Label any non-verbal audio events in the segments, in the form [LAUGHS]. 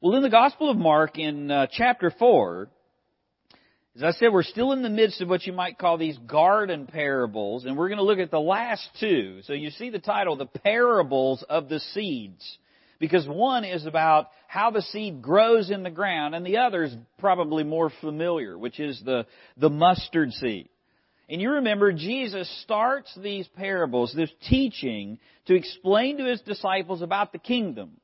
Well, in the Gospel of Mark, in uh, chapter 4, as I said, we're still in the midst of what you might call these garden parables, and we're going to look at the last two. So you see the title, The Parables of the Seeds. Because one is about how the seed grows in the ground, and the other is probably more familiar, which is the, the mustard seed. And you remember Jesus starts these parables, this teaching, to explain to his disciples about the kingdom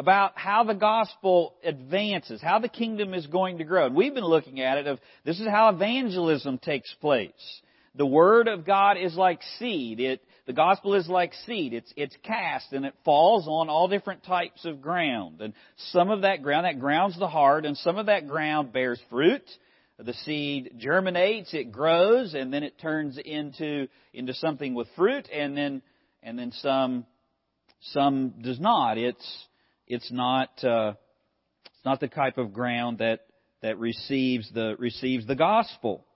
about how the gospel advances, how the kingdom is going to grow. And we've been looking at it of this is how evangelism takes place. The word of God is like seed. It, the gospel is like seed. It's, it's cast and it falls on all different types of ground. And some of that ground, that ground's the heart, and some of that ground bears fruit. The seed germinates, it grows, and then it turns into, into something with fruit, and then, and then some, some does not. It's, it's not uh, it's not the type of ground that that receives the receives the gospel.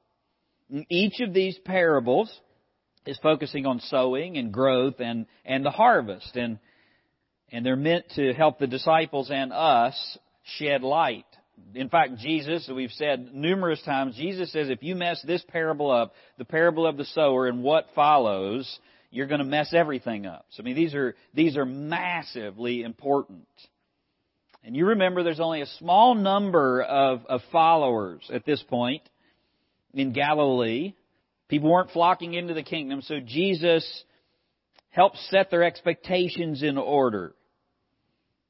Each of these parables is focusing on sowing and growth and and the harvest and and they're meant to help the disciples and us shed light. In fact, Jesus, we've said numerous times, Jesus says if you mess this parable up, the parable of the sower and what follows, you're going to mess everything up. So, I mean, these are, these are massively important. And you remember there's only a small number of, of followers at this point in Galilee. People weren't flocking into the kingdom, so Jesus helps set their expectations in order.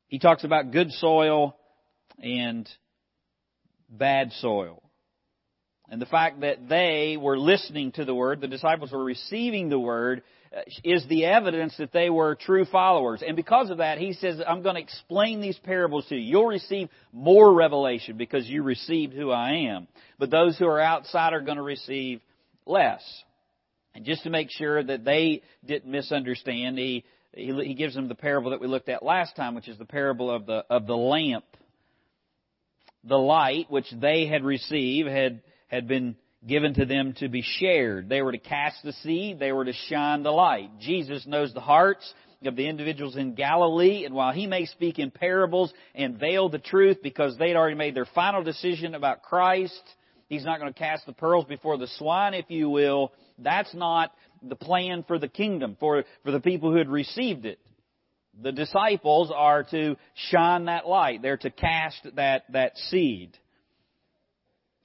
He talks about good soil and bad soil. And the fact that they were listening to the word, the disciples were receiving the word, is the evidence that they were true followers. And because of that, he says, I'm going to explain these parables to you. You'll receive more revelation because you received who I am. But those who are outside are going to receive less. And just to make sure that they didn't misunderstand, he, he, he gives them the parable that we looked at last time, which is the parable of the, of the lamp. The light which they had received had, had been given to them to be shared. They were to cast the seed, they were to shine the light. Jesus knows the hearts of the individuals in Galilee, and while he may speak in parables and veil the truth because they'd already made their final decision about Christ, he's not going to cast the pearls before the swine, if you will. That's not the plan for the kingdom, for, for the people who had received it. The disciples are to shine that light. They're to cast that, that seed.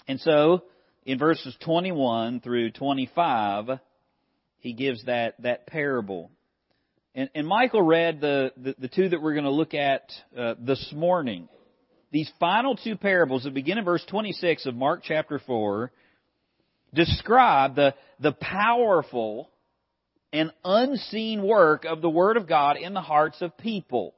And so, in verses 21 through 25, he gives that, that parable. And, and Michael read the, the, the, two that we're going to look at uh, this morning. These final two parables that begin in verse 26 of Mark chapter 4 describe the, the powerful and unseen work of the Word of God in the hearts of people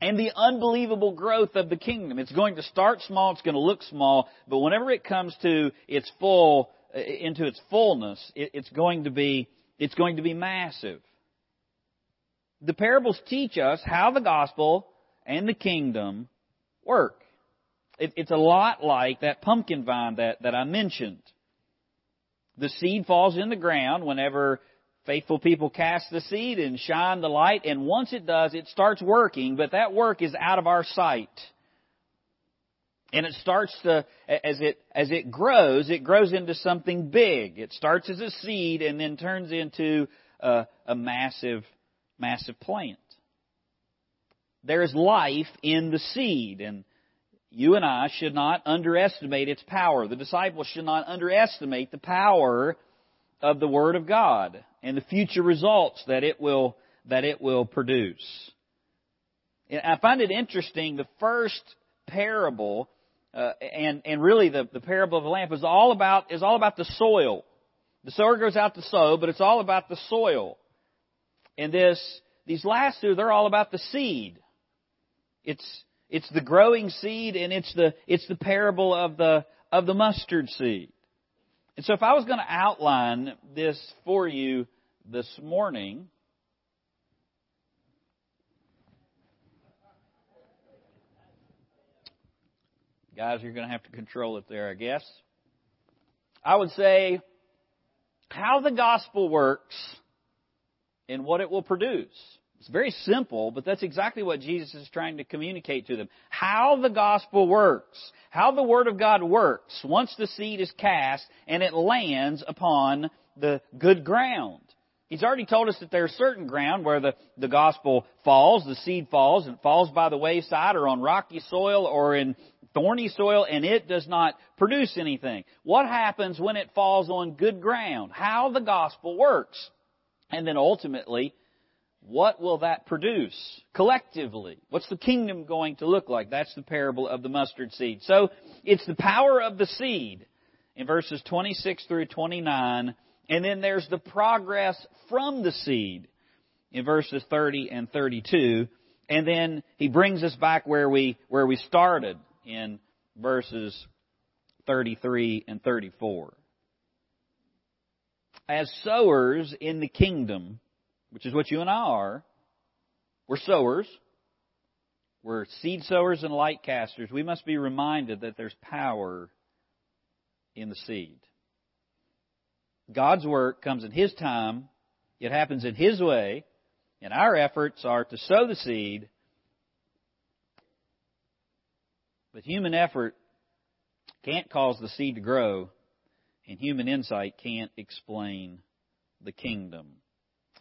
and the unbelievable growth of the kingdom. It's going to start small, it's going to look small, but whenever it comes to its full, into its fullness, it's going to be, it's going to be massive. The parables teach us how the gospel and the kingdom work. it's a lot like that pumpkin vine that, that I mentioned. The seed falls in the ground whenever Faithful people cast the seed and shine the light, and once it does, it starts working, but that work is out of our sight. And it starts to, as it, as it grows, it grows into something big. It starts as a seed and then turns into a, a massive, massive plant. There is life in the seed, and you and I should not underestimate its power. The disciples should not underestimate the power of the Word of God and the future results that it will, that it will produce. I find it interesting, the first parable, uh, and, and really the, the parable of the lamp is all about, is all about the soil. The sower goes out to sow, but it's all about the soil. And this, these last two, they're all about the seed. It's, it's the growing seed and it's the, it's the parable of the, of the mustard seed. And so if I was going to outline this for you this morning, guys, you're going to have to control it there, I guess. I would say how the gospel works and what it will produce. It's very simple, but that's exactly what Jesus is trying to communicate to them. How the gospel works. How the Word of God works once the seed is cast and it lands upon the good ground. He's already told us that there's certain ground where the, the gospel falls, the seed falls, and falls by the wayside or on rocky soil or in thorny soil, and it does not produce anything. What happens when it falls on good ground? How the gospel works. And then ultimately, what will that produce collectively? What's the kingdom going to look like? That's the parable of the mustard seed. So, it's the power of the seed in verses 26 through 29 and then there's the progress from the seed in verses 30 and 32. And then he brings us back where we, where we started in verses 33 and 34. As sowers in the kingdom, which is what you and I are, we're sowers. We're seed sowers and light casters. We must be reminded that there's power in the seed. God's work comes in His time, it happens in His way, and our efforts are to sow the seed. But human effort can't cause the seed to grow, and human insight can't explain the kingdom.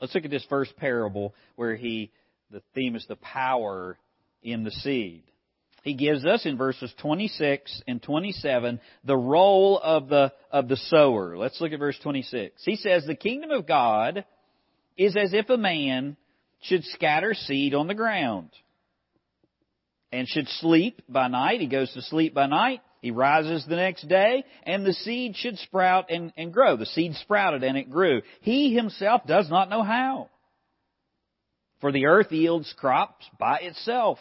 Let's look at this first parable where he, the theme is the power in the seed he gives us in verses 26 and 27 the role of the, of the sower. Let's look at verse 26. He says, the kingdom of God is as if a man should scatter seed on the ground and should sleep by night. He goes to sleep by night. He rises the next day, and the seed should sprout and, and grow. The seed sprouted and it grew. He himself does not know how. For the earth yields crops by itself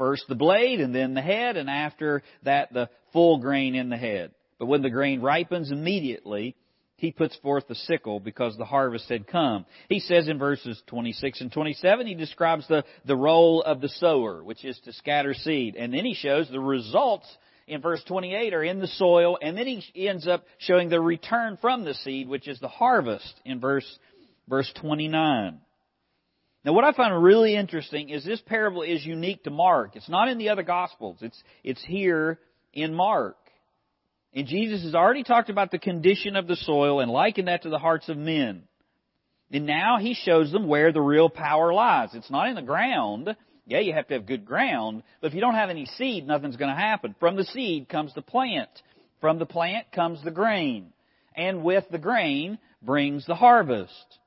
First the blade and then the head, and after that the full grain in the head. But when the grain ripens immediately, he puts forth the sickle because the harvest had come. He says in verses 26 and 27, he describes the, the role of the sower, which is to scatter seed. And then he shows the results in verse 28 are in the soil, and then he ends up showing the return from the seed, which is the harvest in verse, verse 29. Now what I find really interesting is this parable is unique to Mark. It's not in the other Gospels. It's, it's here in Mark. And Jesus has already talked about the condition of the soil and likened that to the hearts of men. And now he shows them where the real power lies. It's not in the ground. Yeah, you have to have good ground, but if you don't have any seed, nothing's going to happen. From the seed comes the plant. From the plant comes the grain. And with the grain brings the harvest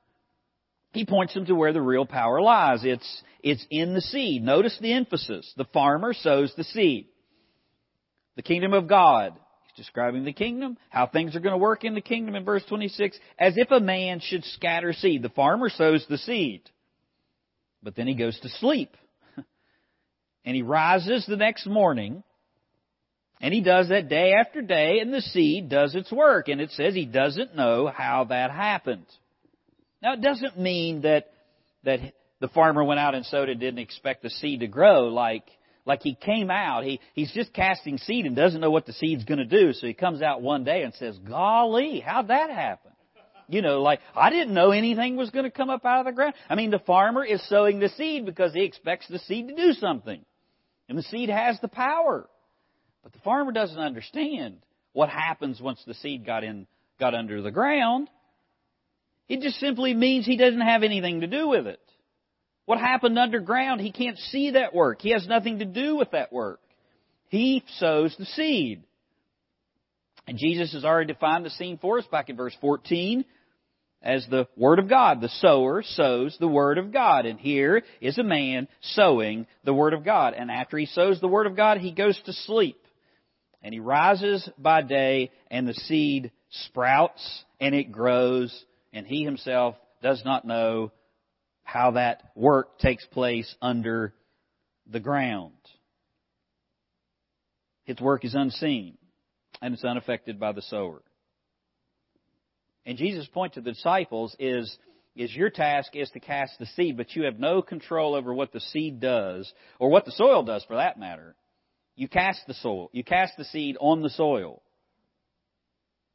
he points them to where the real power lies. It's, it's in the seed. Notice the emphasis. The farmer sows the seed. The kingdom of God. He's describing the kingdom, how things are going to work in the kingdom in verse 26, as if a man should scatter seed. The farmer sows the seed. But then he goes to sleep. And he rises the next morning, and he does that day after day, and the seed does its work. And it says he doesn't know how that happened. Now, it doesn't mean that, that the farmer went out and sowed and didn't expect the seed to grow like, like he came out. He, he's just casting seed and doesn't know what the seed's going to do. So he comes out one day and says, golly, how'd that happen? You know, like, I didn't know anything was going to come up out of the ground. I mean, the farmer is sowing the seed because he expects the seed to do something. And the seed has the power. But the farmer doesn't understand what happens once the seed got in, got under the ground. It just simply means he doesn't have anything to do with it. What happened underground, he can't see that work. He has nothing to do with that work. He sows the seed. And Jesus has already defined the scene for us back in verse 14 as the Word of God. The sower sows the Word of God. And here is a man sowing the Word of God. And after he sows the Word of God, he goes to sleep. And he rises by day and the seed sprouts and it grows and he himself does not know how that work takes place under the ground. His work is unseen and it's unaffected by the sower. And Jesus' point to the disciples is, is your task is to cast the seed, but you have no control over what the seed does, or what the soil does for that matter. You cast the soil, you cast the seed on the soil.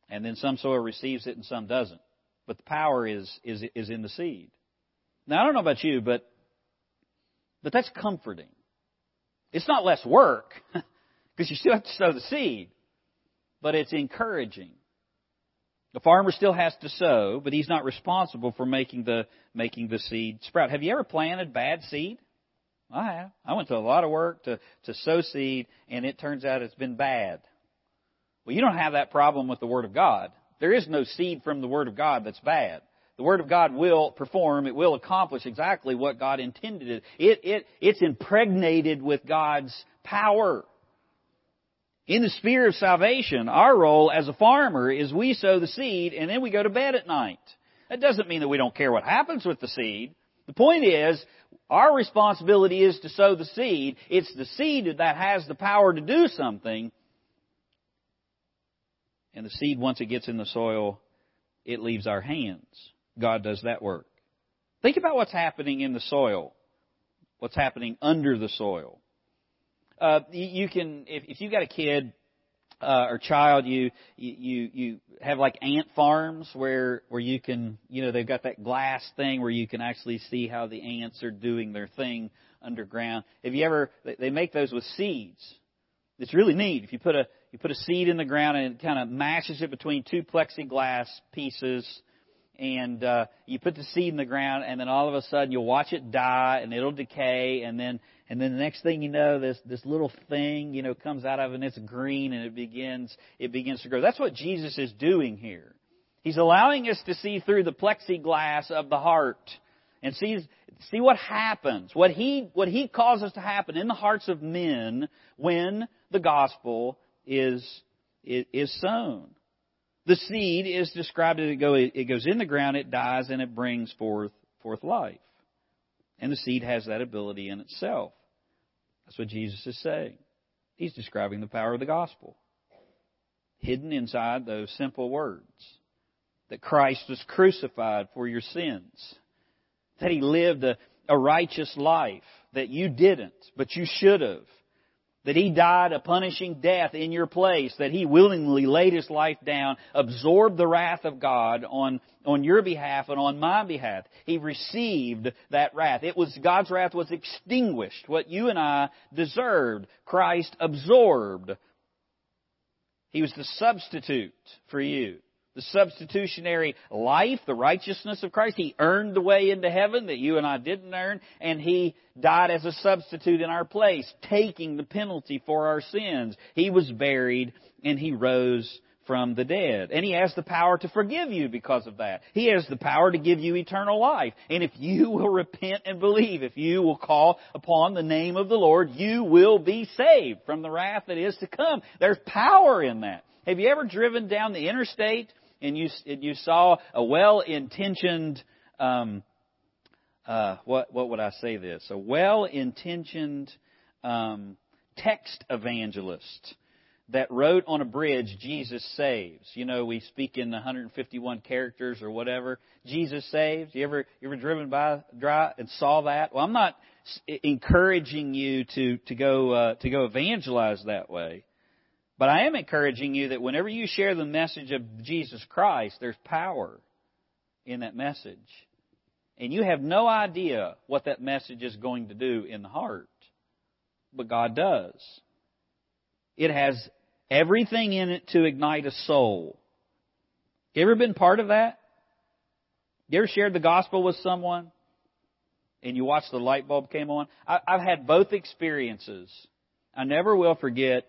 And then some soil receives it and some doesn't but the power is, is, is in the seed. Now, I don't know about you, but But that's comforting. It's not less work, [LAUGHS] because you still have to sow the seed, but it's encouraging. The farmer still has to sow, but he's not responsible for making the making the seed sprout. Have you ever planted bad seed? I have. I went to a lot of work to to sow seed, and it turns out it's been bad. Well, you don't have that problem with the Word of God. There is no seed from the Word of God that's bad. The Word of God will perform, it will accomplish exactly what God intended it. It, it, it's impregnated with God's power. In the sphere of salvation, our role as a farmer is we sow the seed and then we go to bed at night. That doesn't mean that we don't care what happens with the seed. The point is, our responsibility is to sow the seed. It's the seed that has the power to do something. And the seed, once it gets in the soil, it leaves our hands. God does that work. Think about what's happening in the soil, what's happening under the soil. Uh, you can, if, if you've got a kid uh, or child, you you you have like ant farms where where you can, you know, they've got that glass thing where you can actually see how the ants are doing their thing underground. Have you ever? They make those with seeds. It's really neat. If you put a you put a seed in the ground and it kind of mashes it between two plexiglass pieces and uh, you put the seed in the ground, and then all of a sudden you'll watch it die, and it'll decay, and then and then the next thing you know, this this little thing you know comes out of, it and it's green, and it begins it begins to grow. That's what Jesus is doing here. He's allowing us to see through the plexiglass of the heart and see see what happens, what he what he causes to happen in the hearts of men when the gospel is is sown. The seed is described as it, go, it goes in the ground, it dies, and it brings forth, forth life. And the seed has that ability in itself. That's what Jesus is saying. He's describing the power of the gospel. Hidden inside those simple words. That Christ was crucified for your sins. That He lived a, a righteous life that you didn't, but you should have that He died a punishing death in your place, that He willingly laid His life down, absorbed the wrath of God on, on your behalf and on my behalf. He received that wrath. It was, God's wrath was extinguished. What you and I deserved, Christ absorbed. He was the substitute for you the substitutionary life, the righteousness of Christ. He earned the way into heaven that you and I didn't earn, and He died as a substitute in our place, taking the penalty for our sins. He was buried, and He rose from the dead. And He has the power to forgive you because of that. He has the power to give you eternal life. And if you [LAUGHS] will repent and believe, if you will call upon the name of the Lord, you will be saved from the wrath that is to come. There's power in that. Have you ever driven down the interstate and you and you saw a well-intentioned um, uh, what what would I say this? A well-intentioned um, text evangelist that wrote on a bridge, "Jesus saves." You know, we speak in 151 characters or whatever. Jesus saves. You ever you ever driven by dry and saw that? Well, I'm not encouraging you to to go uh, to go evangelize that way. But I am encouraging you that whenever you share the message of Jesus Christ, there's power in that message. And you have no idea what that message is going to do in the heart. But God does. It has everything in it to ignite a soul. You ever been part of that? You ever shared the gospel with someone and you watched the light bulb came on? I, have had both experiences. I never will forget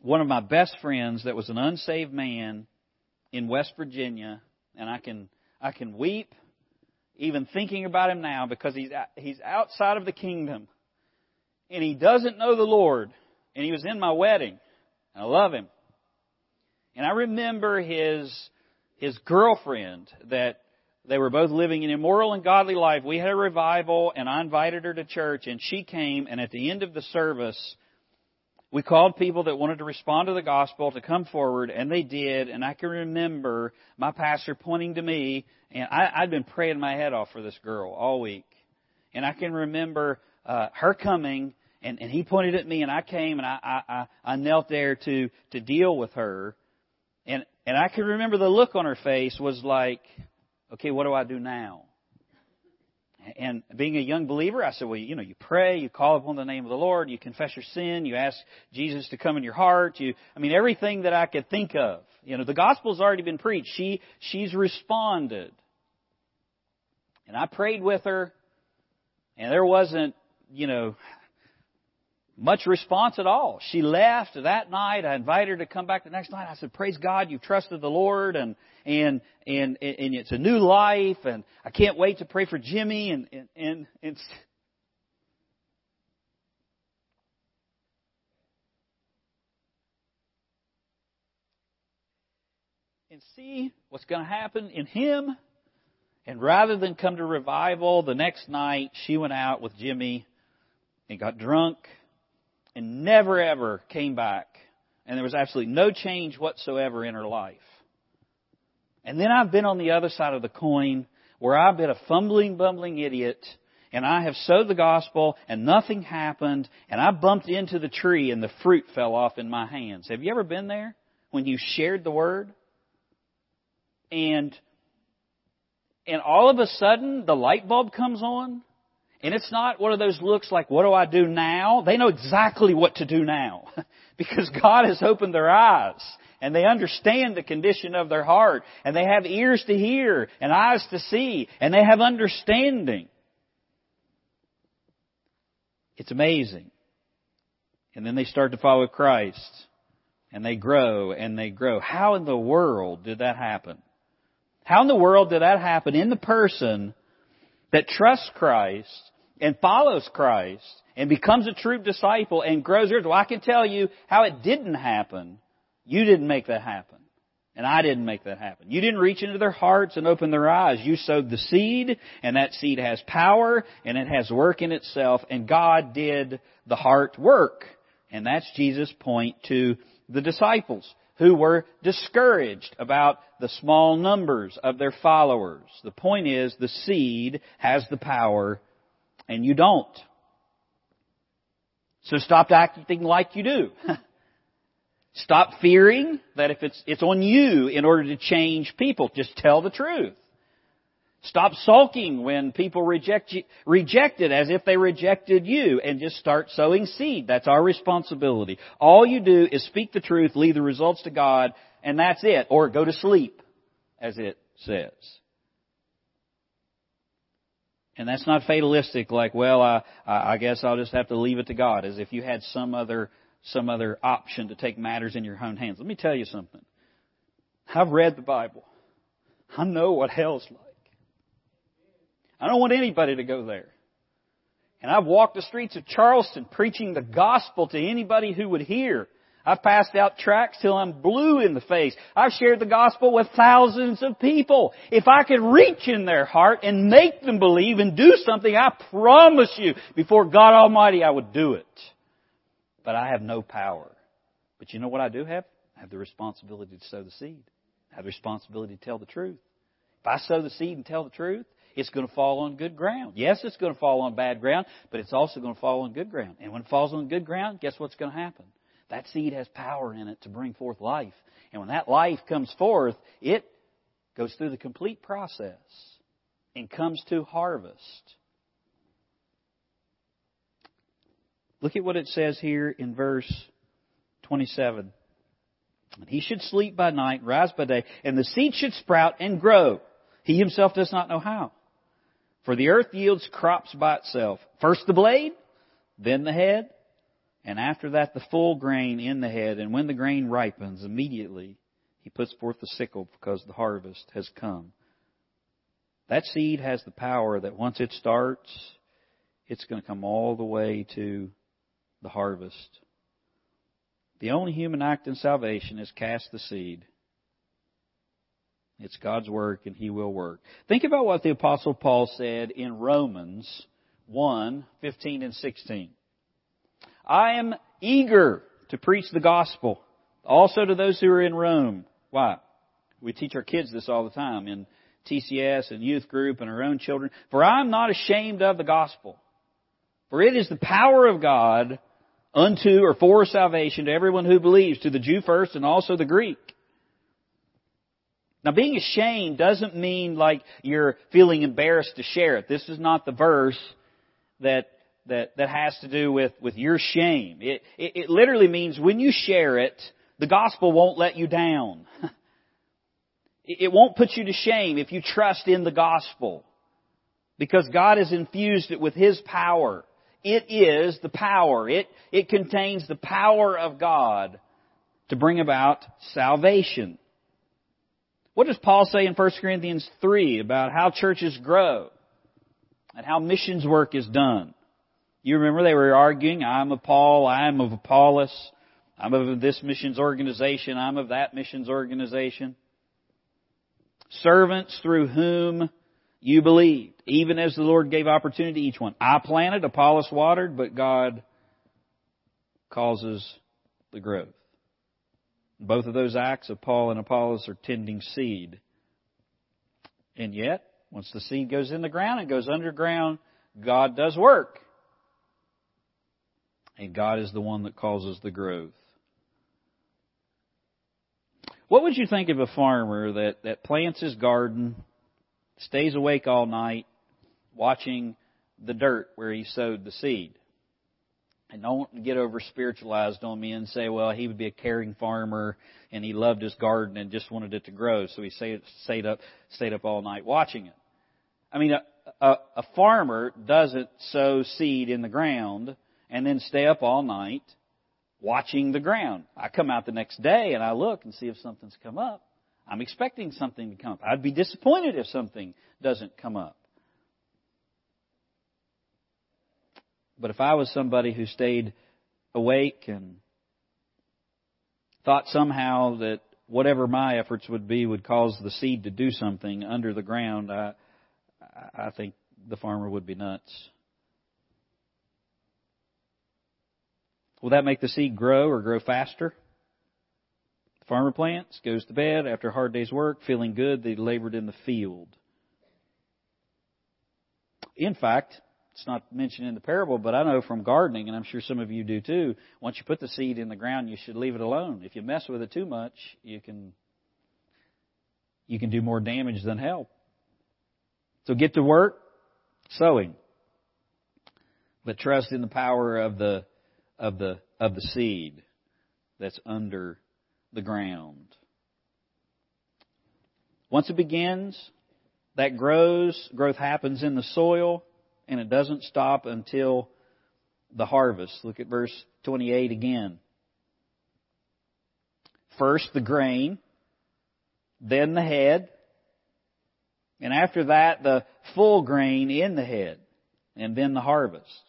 one of my best friends that was an unsaved man in West Virginia, and I can I can weep even thinking about him now because he's he's outside of the kingdom, and he doesn't know the Lord, and he was in my wedding, and I love him, and I remember his his girlfriend that they were both living an immoral and godly life. We had a revival, and I invited her to church, and she came, and at the end of the service we called people that wanted to respond to the gospel to come forward, and they did. And I can remember my pastor pointing to me, and I, I'd been praying my head off for this girl all week. And I can remember uh, her coming, and, and he pointed at me, and I came, and I, I, I knelt there to to deal with her. And and I can remember the look on her face was like, okay, what do I do now? And being a young believer, I said, well, you know, you pray, you call upon the name of the Lord, you confess your sin, you ask Jesus to come in your heart, you, I mean, everything that I could think of. You know, the gospel's already been preached. She, she's responded. And I prayed with her, and there wasn't, you know, much response at all. She left that night. I invited her to come back the next night. I said, "Praise God, you've trusted the Lord, and and and and it's a new life, and I can't wait to pray for Jimmy." And and and, and and see what's going to happen in him. And rather than come to revival the next night, she went out with Jimmy and got drunk and never ever came back. And there was absolutely no change whatsoever in her life. And then I've been on the other side of the coin where I've been a fumbling, bumbling idiot and I have sowed the gospel and nothing happened and I bumped into the tree and the fruit fell off in my hands. Have you ever been there when you shared the word? And and all of a sudden the light bulb comes on and it's not one of those looks like, what do I do now? They know exactly what to do now. [LAUGHS] because God has opened their eyes. And they understand the condition of their heart. And they have ears to hear and eyes to see. And they have understanding. It's amazing. And then they start to follow Christ. And they grow and they grow. How in the world did that happen? How in the world did that happen in the person that trusts Christ and follows Christ and becomes a true disciple and grows. Well, I can tell you how it didn't happen. You didn't make that happen. And I didn't make that happen. You didn't reach into their hearts and open their eyes. You sowed the seed, and that seed has power, and it has work in itself, and God did the heart work. And that's Jesus' point to the disciples who were discouraged about the small numbers of their followers. The point is, the seed has the power and you don't. So stop acting like you do. [LAUGHS] stop fearing that if it's, it's on you in order to change people. Just tell the truth. Stop sulking when people reject you, reject it as if they rejected you and just start sowing seed. That's our responsibility. All you do is speak the truth, leave the results to God, and that's it. Or go to sleep, as it says. And that's not fatalistic like, well, I, I guess I'll just have to leave it to God, as if you had some other, some other option to take matters in your own hands. Let me tell you something. I've read the Bible. I know what hell's like. I don't want anybody to go there. And I've walked the streets of Charleston preaching the gospel to anybody who would hear. I've passed out tracts till I'm blue in the face. I've shared the gospel with thousands of people. If I could reach in their heart and make them believe and do something, I promise you, before God Almighty, I would do it. But I have no power. But you know what I do have? I have the responsibility to sow the seed. I have the responsibility to tell the truth. If I sow the seed and tell the truth, it's going to fall on good ground. Yes, it's going to fall on bad ground, but it's also going to fall on good ground. And when it falls on good ground, guess what's going to happen? That seed has power in it to bring forth life. And when that life comes forth, it goes through the complete process and comes to harvest. Look at what it says here in verse 27. He should sleep by night, rise by day, and the seed should sprout and grow. He himself does not know how. For the earth yields crops by itself. First the blade, then the head, and after that the full grain in the head, and when the grain ripens, immediately he puts forth the sickle because the harvest has come. That seed has the power that once it starts, it's going to come all the way to the harvest. The only human act in salvation is cast the seed. It's God's work and He will work. Think about what the apostle Paul said in Romans 1, 15 and 16. I am eager to preach the gospel also to those who are in Rome. Why? We teach our kids this all the time in TCS and youth group and our own children. For I am not ashamed of the gospel. For it is the power of God unto or for salvation to everyone who believes, to the Jew first and also the Greek. Now being ashamed doesn't mean like you're feeling embarrassed to share it. This is not the verse that that, that has to do with, with your shame. It, it, it literally means when you share it, the gospel won't let you down. [LAUGHS] it won't put you to shame if you trust in the gospel. Because God has infused it with His power. It is the power. It, it contains the power of God to bring about salvation. What does Paul say in 1 Corinthians 3 about how churches grow and how missions work is done? You remember they were arguing, I'm of Paul, I'm of Apollos, I'm of this missions organization, I'm of that missions organization. Servants through whom you believed, even as the Lord gave opportunity to each one. I planted, Apollos watered, but God causes the growth. Both of those acts of Paul and Apollos are tending seed. And yet, once the seed goes in the ground and goes underground, God does work. And God is the one that causes the growth. What would you think of a farmer that, that plants his garden, stays awake all night, watching the dirt where he sowed the seed? And don't get over spiritualized on me and say, well, he would be a caring farmer and he loved his garden and just wanted it to grow, so he stayed, up, stayed up all night watching it. I mean, a, a, a farmer doesn't sow seed in the ground and then stay up all night watching the ground. I come out the next day and I look and see if something's come up. I'm expecting something to come up. I'd be disappointed if something doesn't come up. But if I was somebody who stayed awake and thought somehow that whatever my efforts would be would cause the seed to do something under the ground, I, I think the farmer would be nuts. Will that make the seed grow or grow faster? Farmer plants, goes to bed after a hard day's work, feeling good they labored in the field. In fact, it's not mentioned in the parable, but I know from gardening, and I'm sure some of you do too, once you put the seed in the ground, you should leave it alone. If you mess with it too much, you can you can do more damage than help. So get to work sowing. But trust in the power of the of the, of the seed that's under the ground. Once it begins, that grows, growth happens in the soil, and it doesn't stop until the harvest. Look at verse 28 again. First the grain, then the head, and after that the full grain in the head, and then the harvest.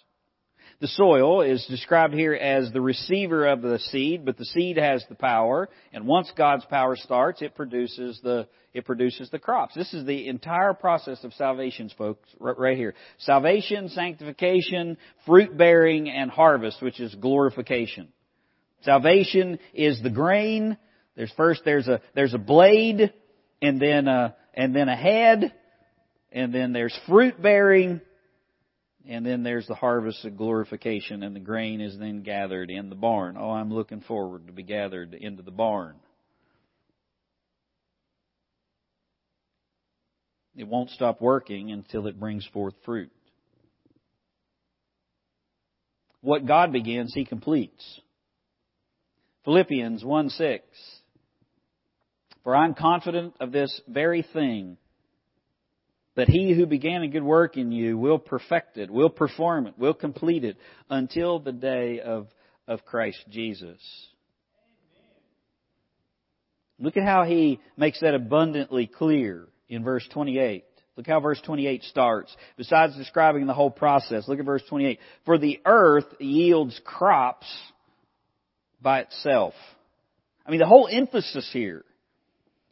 The soil is described here as the receiver of the seed, but the seed has the power, and once God's power starts, it produces the, it produces the crops. This is the entire process of salvation, folks, right here. Salvation, sanctification, fruit bearing, and harvest, which is glorification. Salvation is the grain. There's first, there's a, there's a blade, and then a, and then a head, and then there's fruit bearing, and then there's the harvest of glorification, and the grain is then gathered in the barn. Oh, I'm looking forward to be gathered into the barn. It won't stop working until it brings forth fruit. What God begins, He completes. Philippians 1 6. For I'm confident of this very thing that he who began a good work in you will perfect it, will perform it, will complete it until the day of, of Christ Jesus. Look at how he makes that abundantly clear in verse 28. Look how verse 28 starts. Besides describing the whole process, look at verse 28. For the earth yields crops by itself. I mean, the whole emphasis here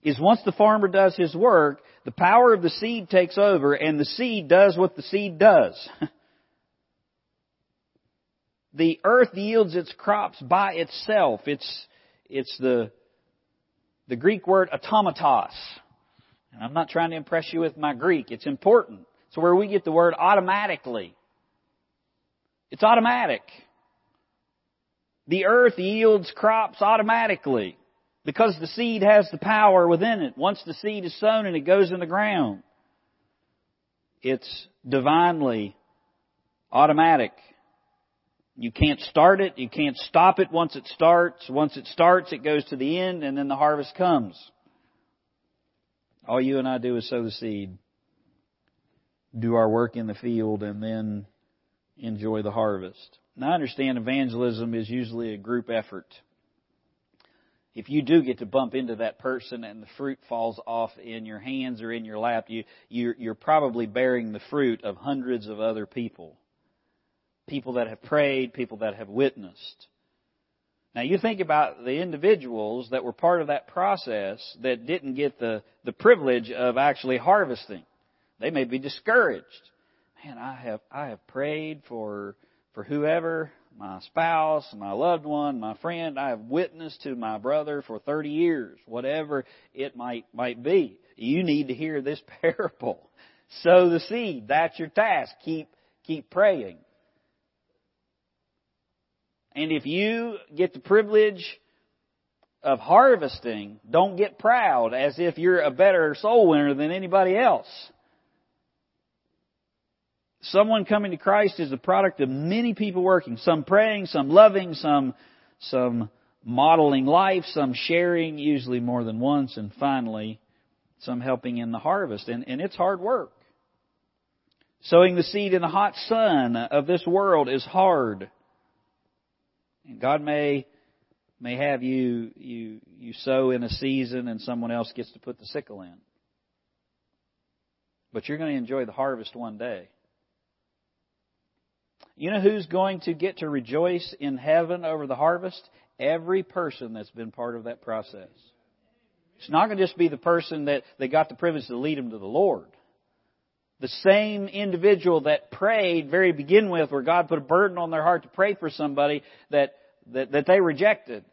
is once the farmer does his work, the power of the seed takes over and the seed does what the seed does. [LAUGHS] the earth yields its crops by itself. It's, it's the, the Greek word automatos. And I'm not trying to impress you with my Greek. It's important. It's where we get the word automatically. It's automatic. The earth yields crops automatically. Because the seed has the power within it. Once the seed is sown and it goes in the ground, it's divinely automatic. You can't start it, you can't stop it once it starts. Once it starts, it goes to the end and then the harvest comes. All you and I do is sow the seed, do our work in the field, and then enjoy the harvest. Now I understand evangelism is usually a group effort. If you do get to bump into that person and the fruit falls off in your hands or in your lap, you, you're, you're probably bearing the fruit of hundreds of other people. People that have prayed, people that have witnessed. Now you think about the individuals that were part of that process that didn't get the, the privilege of actually harvesting. They may be discouraged. Man, I have, I have prayed for, for whoever, my spouse, my loved one, my friend. I have witnessed to my brother for 30 years, whatever it might, might be. You need to hear this [LAUGHS] parable. Sow the seed. That's your task. Keep, keep praying. And if you get the privilege of harvesting, don't get proud as if you're a better soul winner than anybody else. Someone coming to Christ is a product of many people working, some praying, some loving, some, some modeling life, some sharing, usually more than once, and finally, some helping in the harvest. And, and it's hard work. Sowing the seed in the hot sun of this world is hard. And God may may have you you you sow in a season and someone else gets to put the sickle in. But you're going to enjoy the harvest one day. You know who's going to get to rejoice in heaven over the harvest? Every person that's been part of that process. It's not going to just be the person that, that got the privilege to lead them to the Lord. The same individual that prayed very begin with where God put a burden on their heart to pray for somebody that, that, that they rejected.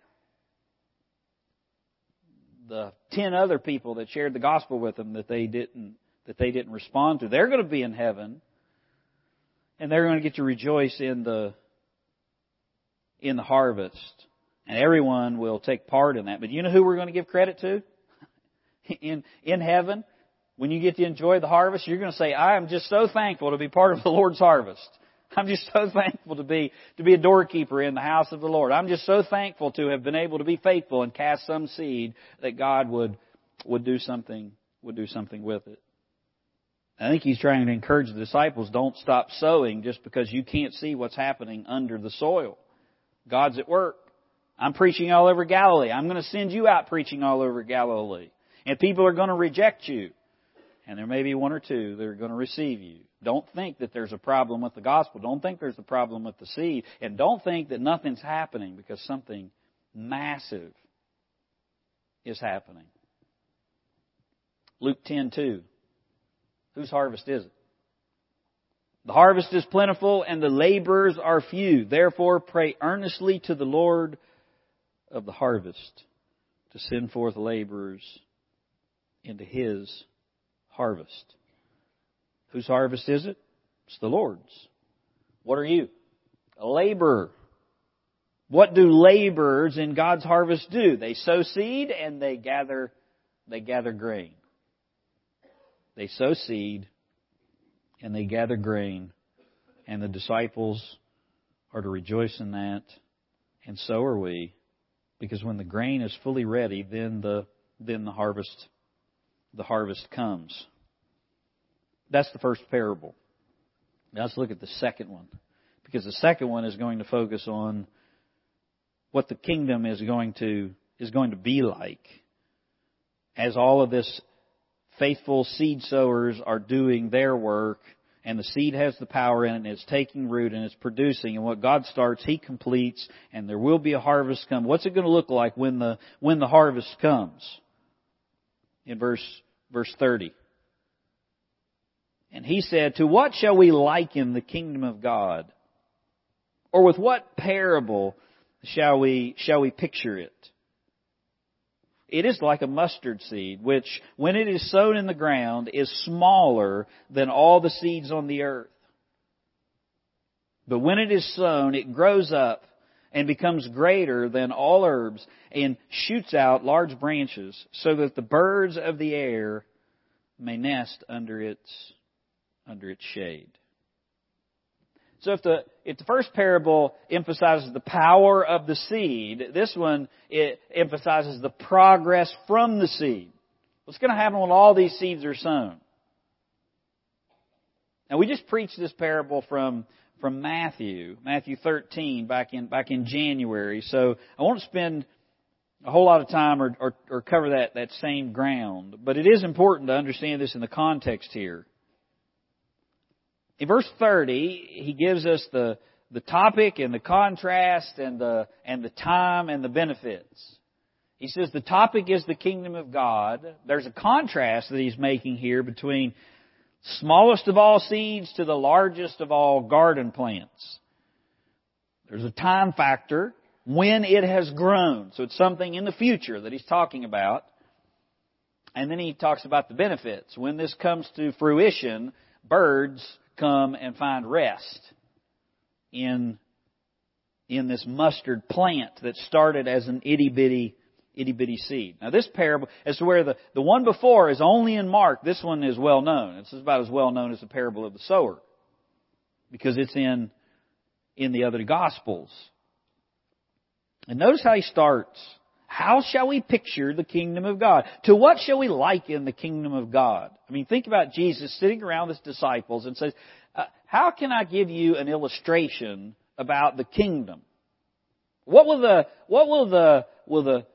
The ten other people that shared the gospel with them that they didn't, that they didn't respond to. They're going to be in heaven. And they're going to get to rejoice in the, in the harvest. And everyone will take part in that. But you know who we're going to give credit to? [LAUGHS] In, in heaven, when you get to enjoy the harvest, you're going to say, I am just so thankful to be part of the Lord's harvest. [LAUGHS] I'm just so thankful to be, to be a doorkeeper in the house of the Lord. I'm just so thankful to have been able to be faithful and cast some seed that God would, would do something, would do something with it. I think he's trying to encourage the disciples, don't stop sowing just because you can't see what's happening under the soil. God's at work. I'm preaching all over Galilee. I'm going to send you out preaching all over Galilee. And people are going to reject you and there may be one or two that are going to receive you. Don't think that there's a problem with the gospel. Don't think there's a problem with the seed. And don't think that nothing's happening because something massive is happening. Luke 10:2. Whose harvest is it? The harvest is plentiful and the laborers are few. Therefore pray earnestly to the Lord of the harvest to send forth laborers into his harvest. Whose harvest is it? It's the Lord's. What are you? A laborer. What do laborers in God's harvest do? They sow seed and they gather, they gather grain. They sow seed and they gather grain. And the disciples are to rejoice in that. And so are we. Because when the grain is fully ready, then the, then the harvest the harvest comes. That's the first parable. Now let's look at the second one. Because the second one is going to focus on what the kingdom is going to, is going to be like as all of this faithful seed sowers are doing their work and the seed has the power in it and it's taking root and it's producing and what God starts he completes and there will be a harvest come. What's it going to look like when the when the harvest comes? in verse, verse 30. And he said, To what shall we liken the kingdom of God? Or with what parable shall we, shall we picture it? It is like a mustard seed, which, when it is sown in the ground, is smaller than all the seeds on the earth. But when it is sown, it grows up and becomes greater than all herbs and shoots out large branches so that the birds of the air may nest under its, under its shade. So if the, if the first parable emphasizes the power of the seed, this one it emphasizes the progress from the seed. What's going to happen when all these seeds are sown? Now we just preached this parable from from Matthew, Matthew 13, back in back in January. So I won't spend a whole lot of time or, or, or cover that, that same ground. But it is important to understand this in the context here. In verse 30, he gives us the, the topic and the contrast and the, and the time and the benefits. He says the topic is the kingdom of God. There's a contrast that he's making here between smallest of all seeds to the largest of all garden plants. There's a time factor when it has grown. So it's something in the future that he's talking about. And then he talks about the benefits. When this comes to fruition, birds come and find rest in, in this mustard plant that started as an itty bitty itty bitty seed. Now this parable, as to where the, the one before is only in Mark, this one is well known. It's about as well known as the parable of the sower. Because it's in, in the other gospels. And notice how he starts. How shall we picture the kingdom of God? To what shall we liken the kingdom of God? I mean, think about Jesus sitting around his disciples and says, uh, how can I give you an illustration about the kingdom? What will the, what will the, will the,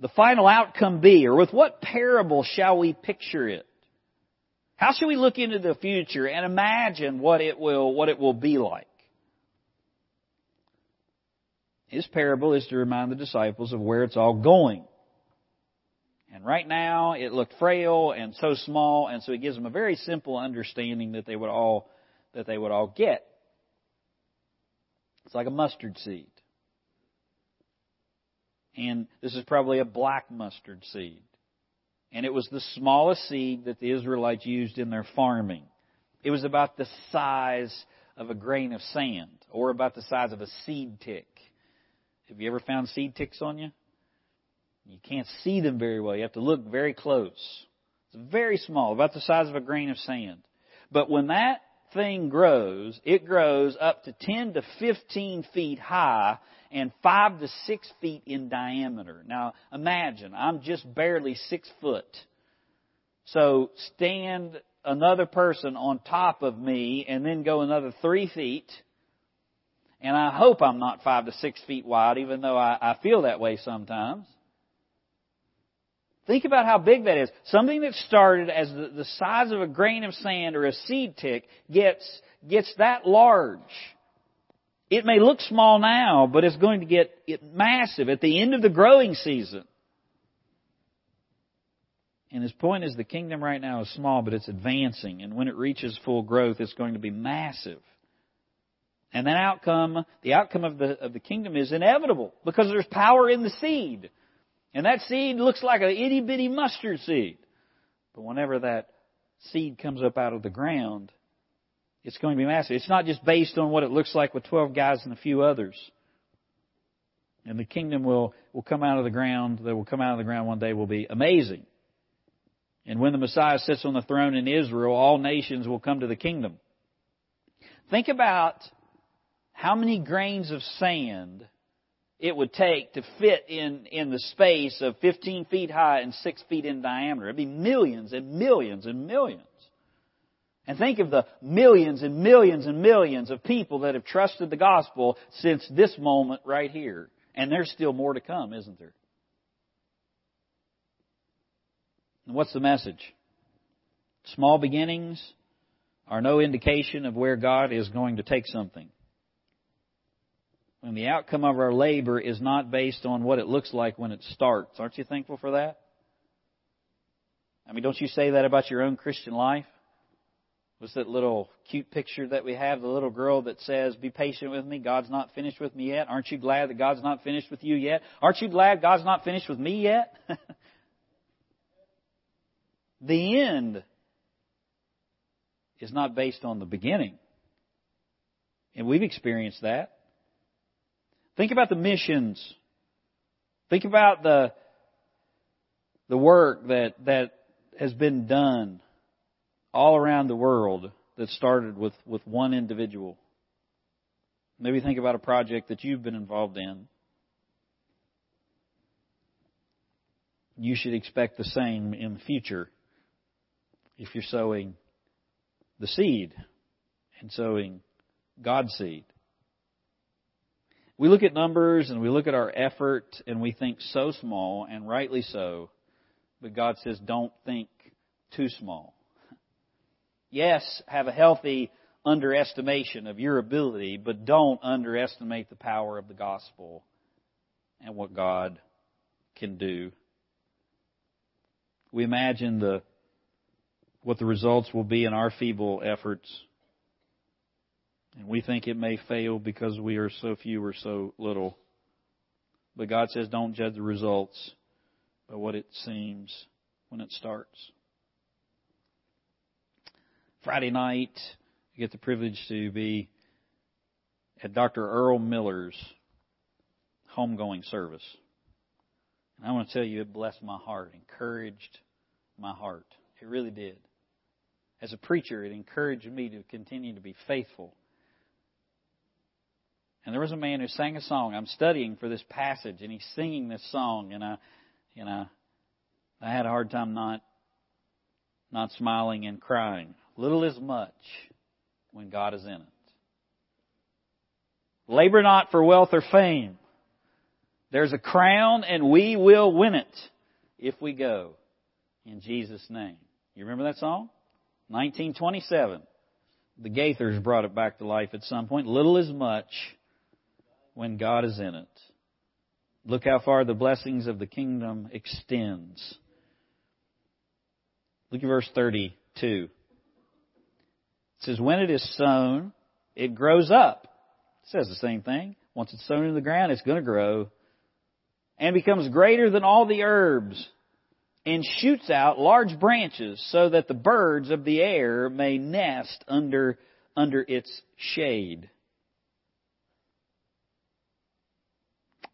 the final outcome be? Or with what parable shall we picture it? How shall we look into the future and imagine what it will, what it will be like? His parable is to remind the disciples of where it's all going. And right now, it looked frail and so small, and so he gives them a very simple understanding that they would all, that they would all get. It's like a mustard seed. And this is probably a black mustard seed. And it was the smallest seed that the Israelites used in their farming. It was about the size of a grain of sand, or about the size of a seed tick. Have you ever found seed ticks on you? You can't see them very well. You have to look very close. It's very small, about the size of a grain of sand. But when that thing grows, it grows up to 10 to 15 feet high and 5 to 6 feet in diameter. Now imagine, I'm just barely 6 foot. So stand another person on top of me and then go another 3 feet and I hope I'm not five to six feet wide, even though I, I feel that way sometimes. Think about how big that is. Something that started as the, the size of a grain of sand or a seed tick gets, gets that large. It may look small now, but it's going to get massive at the end of the growing season. And his point is the kingdom right now is small, but it's advancing. And when it reaches full growth, it's going to be massive. And that outcome, the outcome of the, of the kingdom is inevitable because there's power in the seed. And that seed looks like an itty bitty mustard seed. But whenever that seed comes up out of the ground, it's going to be massive. It's not just based on what it looks like with 12 guys and a few others. And the kingdom will, will come out of the ground, that will come out of the ground one day will be amazing. And when the Messiah sits on the throne in Israel, all nations will come to the kingdom. Think about how many grains of sand it would take to fit in, in the space of 15 feet high and 6 feet in diameter. It'd be millions and millions and millions. And think of the millions and millions and millions of people that have trusted the gospel since this moment right here. And there's still more to come, isn't there? And what's the message? Small beginnings are no indication of where God is going to take something when the outcome of our labor is not based on what it looks like when it starts. Aren't you thankful for that? I mean, don't you say that about your own Christian life? What's that little cute picture that we have? The little girl that says, Be patient with me. God's not finished with me yet. Aren't you glad that God's not finished with you yet? Aren't you glad God's not finished with me yet? [LAUGHS] the end is not based on the beginning. And we've experienced that. Think about the missions. Think about the, the work that, that has been done all around the world that started with, with one individual. Maybe think about a project that you've been involved in. You should expect the same in the future if you're sowing the seed and sowing God's seed. We look at numbers and we look at our effort and we think so small, and rightly so, but God says don't think too small. Yes, have a healthy underestimation of your ability, but don't underestimate the power of the gospel and what God can do. We imagine the what the results will be in our feeble efforts. And we think it may fail because we are so few or so little. But God says don't judge the results by what it seems when it starts. Friday night, I get the privilege to be at Dr. Earl Miller's homegoing service. And I want to tell you, it blessed my heart, encouraged my heart. It really did as a preacher, it encouraged me to continue to be faithful. And there was a man who sang a song. I'm studying for this passage, and he's singing this song, and I, you know, I had a hard time not, not smiling and crying. Little is much when God is in it. Labor not for wealth or fame. There's a crown, and we will win it if we go in Jesus' name. You remember that song? 1927. The Gaithers brought it back to life at some point. Little is much when God is in it. Look how far the blessings of the kingdom extends. Look at verse 32. It says, When it is sown, it grows up. It says the same thing. Once it's sown in the ground, it's going to grow and becomes greater than all the herbs and shoots out large branches so that the birds of the air may nest under, under its shade.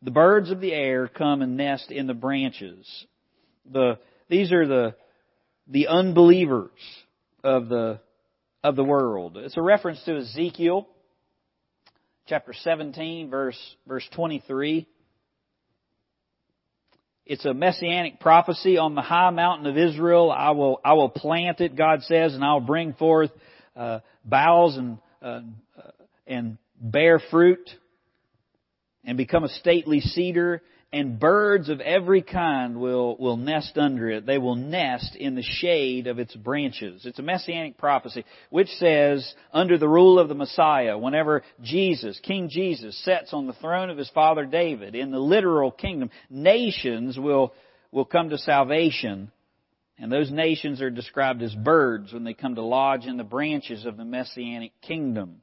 The birds of the air come and nest in the branches. The, these are the, the unbelievers of the, of the world. It's a reference to Ezekiel chapter 17 verse, verse 23. It's a messianic prophecy on the high mountain of Israel. I will, I will plant it, God says, and I'll bring forth uh, boughs and uh, and bear fruit, and become a stately cedar, and birds of every kind will, will nest under it. They will nest in the shade of its branches. It's a messianic prophecy which says, under the rule of the Messiah, whenever Jesus, King Jesus, sets on the throne of his father David in the literal kingdom, nations will, will come to salvation. And those nations are described as birds when they come to lodge in the branches of the messianic kingdom.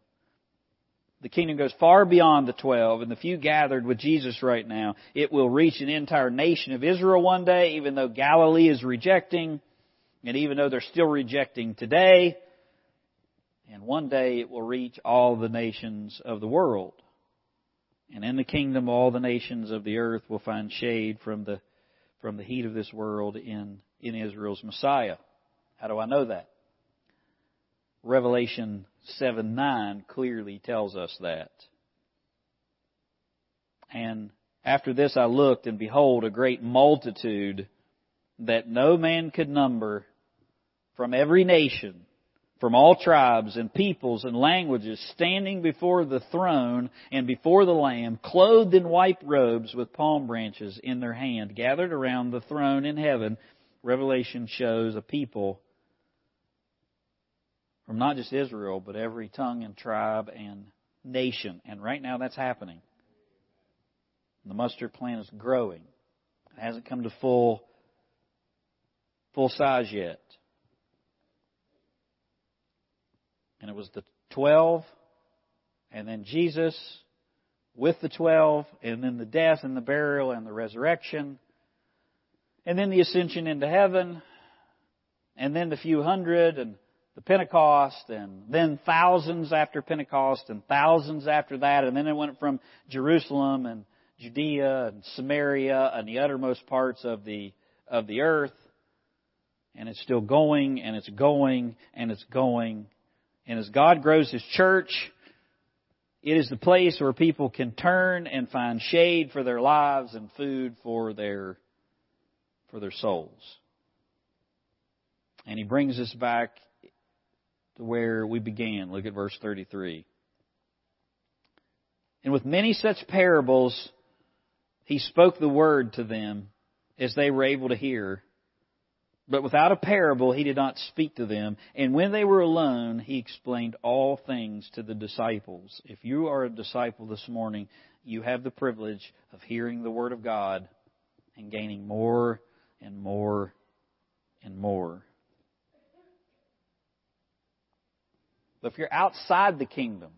The kingdom goes far beyond the twelve and the few gathered with Jesus right now. It will reach an entire nation of Israel one day, even though Galilee is rejecting, and even though they're still rejecting today. And one day it will reach all the nations of the world. And in the kingdom, all the nations of the earth will find shade from the, from the heat of this world in, in Israel's Messiah. How do I know that? Revelation 7 9 clearly tells us that. And after this I looked, and behold, a great multitude that no man could number from every nation, from all tribes and peoples and languages, standing before the throne and before the Lamb, clothed in white robes with palm branches in their hand, gathered around the throne in heaven. Revelation shows a people from not just Israel, but every tongue and tribe and nation. And right now that's happening. The mustard plant is growing. It hasn't come to full full size yet. And it was the twelve, and then Jesus with the twelve, and then the death and the burial and the resurrection, and then the ascension into heaven, and then the few hundred and the Pentecost and then thousands after Pentecost and thousands after that and then it went from Jerusalem and Judea and Samaria and the uttermost parts of the of the earth and it's still going and it's going and it's going and as God grows his church it is the place where people can turn and find shade for their lives and food for their for their souls. And he brings us back to where we began. Look at verse 33. And with many such parables, he spoke the word to them as they were able to hear. But without a parable, he did not speak to them. And when they were alone, he explained all things to the disciples. If you are a disciple this morning, you have the privilege of hearing the word of God and gaining more and more and more. But if you're outside the kingdom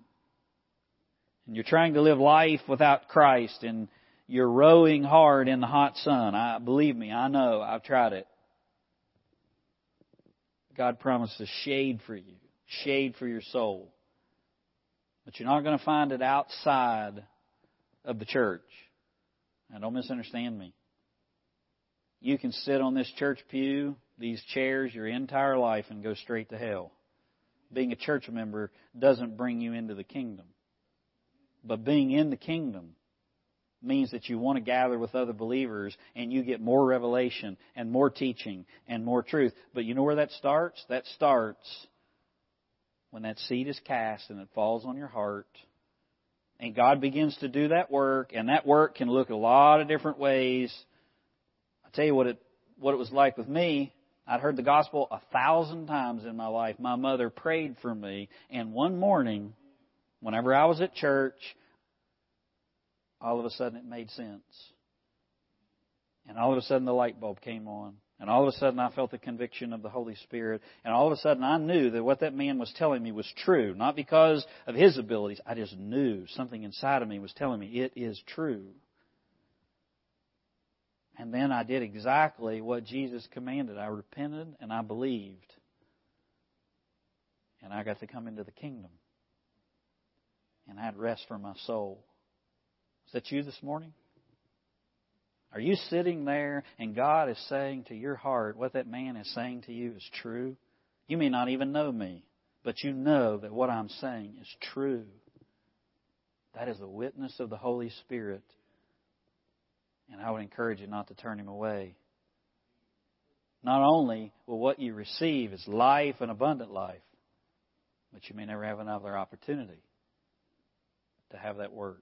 and you're trying to live life without Christ and you're rowing hard in the hot sun, I believe me, I know, I've tried it. God promises shade for you, shade for your soul. But you're not going to find it outside of the church. Now don't misunderstand me. You can sit on this church pew, these chairs, your entire life and go straight to hell being a church member doesn't bring you into the kingdom. But being in the kingdom means that you want to gather with other believers and you get more revelation and more teaching and more truth. But you know where that starts? That starts when that seed is cast and it falls on your heart. And God begins to do that work, and that work can look a lot of different ways. I'll tell you what it, what it was like with me. I'd heard the gospel a thousand times in my life. My mother prayed for me, and one morning, whenever I was at church, all of a sudden it made sense. And all of a sudden the light bulb came on. And all of a sudden I felt the conviction of the Holy Spirit. And all of a sudden I knew that what that man was telling me was true. Not because of his abilities. I just knew something inside of me was telling me it is true. And then I did exactly what Jesus commanded. I repented and I believed. And I got to come into the kingdom. And I had rest for my soul. Is that you this morning? Are you sitting there and God is saying to your heart what that man is saying to you is true? You may not even know me, but you know that what I'm saying is true. That is the witness of the Holy Spirit and I would encourage you not to turn him away. Not only will what you receive is life and abundant life, but you may never have another opportunity to have that word.